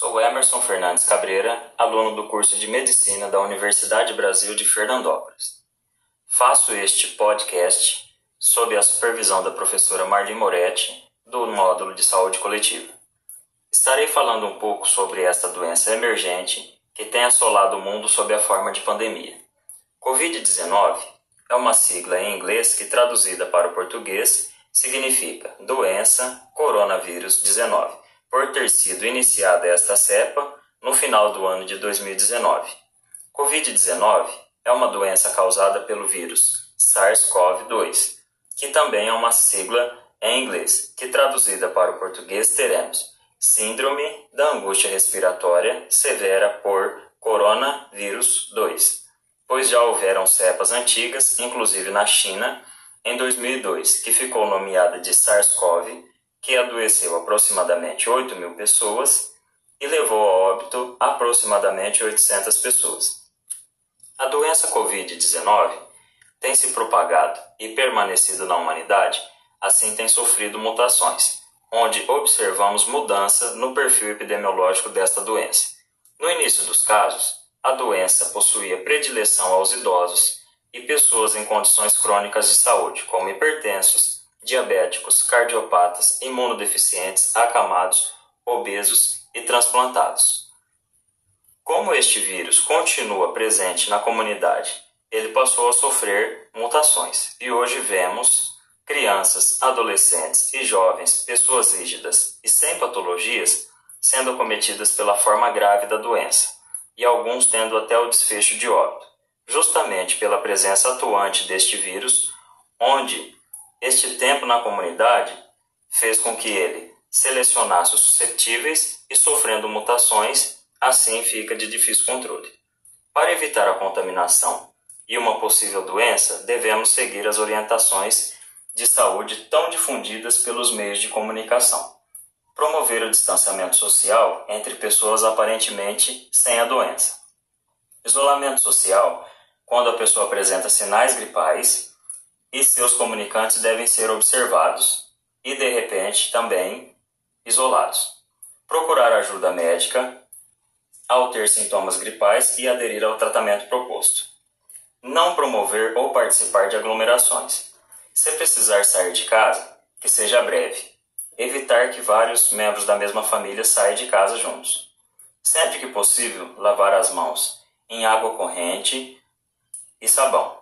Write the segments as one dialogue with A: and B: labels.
A: Sou Emerson Fernandes Cabreira, aluno do curso de Medicina da Universidade Brasil de Fernandópolis. Faço este podcast sob a supervisão da professora Marli Moretti, do módulo de saúde coletiva. Estarei falando um pouco sobre esta doença emergente que tem assolado o mundo sob a forma de pandemia. Covid-19 é uma sigla em inglês que, traduzida para o português, significa doença coronavírus 19 por ter sido iniciada esta cepa no final do ano de 2019. Covid-19 é uma doença causada pelo vírus SARS-CoV-2, que também é uma sigla em inglês, que traduzida para o português teremos Síndrome da Angústia Respiratória Severa por Coronavírus 2, pois já houveram cepas antigas, inclusive na China, em 2002, que ficou nomeada de SARS-CoV que adoeceu aproximadamente 8 mil pessoas e levou a óbito aproximadamente 800 pessoas. A doença Covid-19 tem se propagado e permanecido na humanidade, assim tem sofrido mutações, onde observamos mudança no perfil epidemiológico desta doença. No início dos casos, a doença possuía predileção aos idosos e pessoas em condições crônicas de saúde, como hipertensos, diabéticos, cardiopatas, imunodeficientes, acamados, obesos e transplantados. Como este vírus continua presente na comunidade, ele passou a sofrer mutações e hoje vemos crianças, adolescentes e jovens, pessoas rígidas e sem patologias sendo acometidas pela forma grave da doença e alguns tendo até o desfecho de óbito, justamente pela presença atuante deste vírus, onde este tempo na comunidade fez com que ele selecionasse os suscetíveis e, sofrendo mutações, assim fica de difícil controle. Para evitar a contaminação e uma possível doença, devemos seguir as orientações de saúde tão difundidas pelos meios de comunicação. Promover o distanciamento social entre pessoas aparentemente sem a doença. Isolamento social quando a pessoa apresenta sinais gripais e seus comunicantes devem ser observados e, de repente, também isolados. Procurar ajuda médica ao ter sintomas gripais e aderir ao tratamento proposto. Não promover ou participar de aglomerações. Se precisar sair de casa, que seja breve. Evitar que vários membros da mesma família saiam de casa juntos. Sempre que possível, lavar as mãos em água corrente e sabão.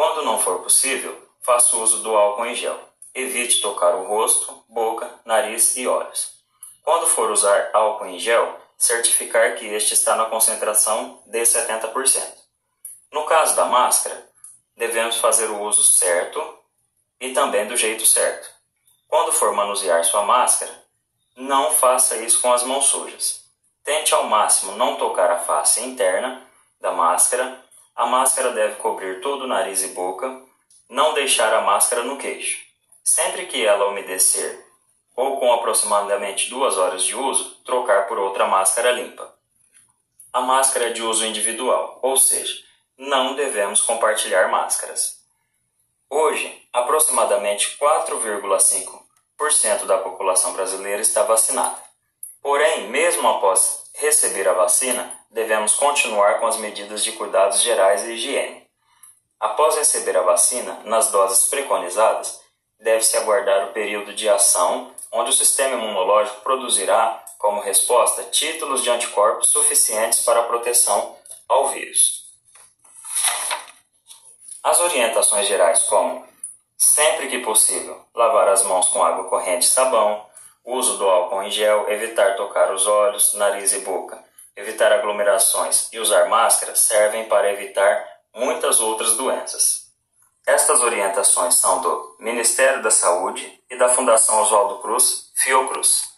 A: Quando não for possível, faça uso do álcool em gel. Evite tocar o rosto, boca, nariz e olhos. Quando for usar álcool em gel, certificar que este está na concentração de 70%. No caso da máscara, devemos fazer o uso certo e também do jeito certo. Quando for manusear sua máscara, não faça isso com as mãos sujas. Tente ao máximo não tocar a face interna da máscara a máscara deve cobrir todo o nariz e boca, não deixar a máscara no queixo. Sempre que ela umedecer ou com aproximadamente duas horas de uso, trocar por outra máscara limpa. A máscara é de uso individual, ou seja, não devemos compartilhar máscaras. Hoje, aproximadamente 4,5% da população brasileira está vacinada. Porém, mesmo após receber a vacina, devemos continuar com as medidas de cuidados gerais e higiene. Após receber a vacina, nas doses preconizadas, deve-se aguardar o período de ação onde o sistema imunológico produzirá, como resposta, títulos de anticorpos suficientes para a proteção ao vírus. As orientações gerais, como sempre que possível, lavar as mãos com água corrente e sabão, uso do álcool em gel, evitar tocar os olhos, nariz e boca, evitar aglomerações e usar máscara servem para evitar muitas outras doenças. Estas orientações são do Ministério da Saúde e da Fundação Oswaldo Cruz, Fiocruz.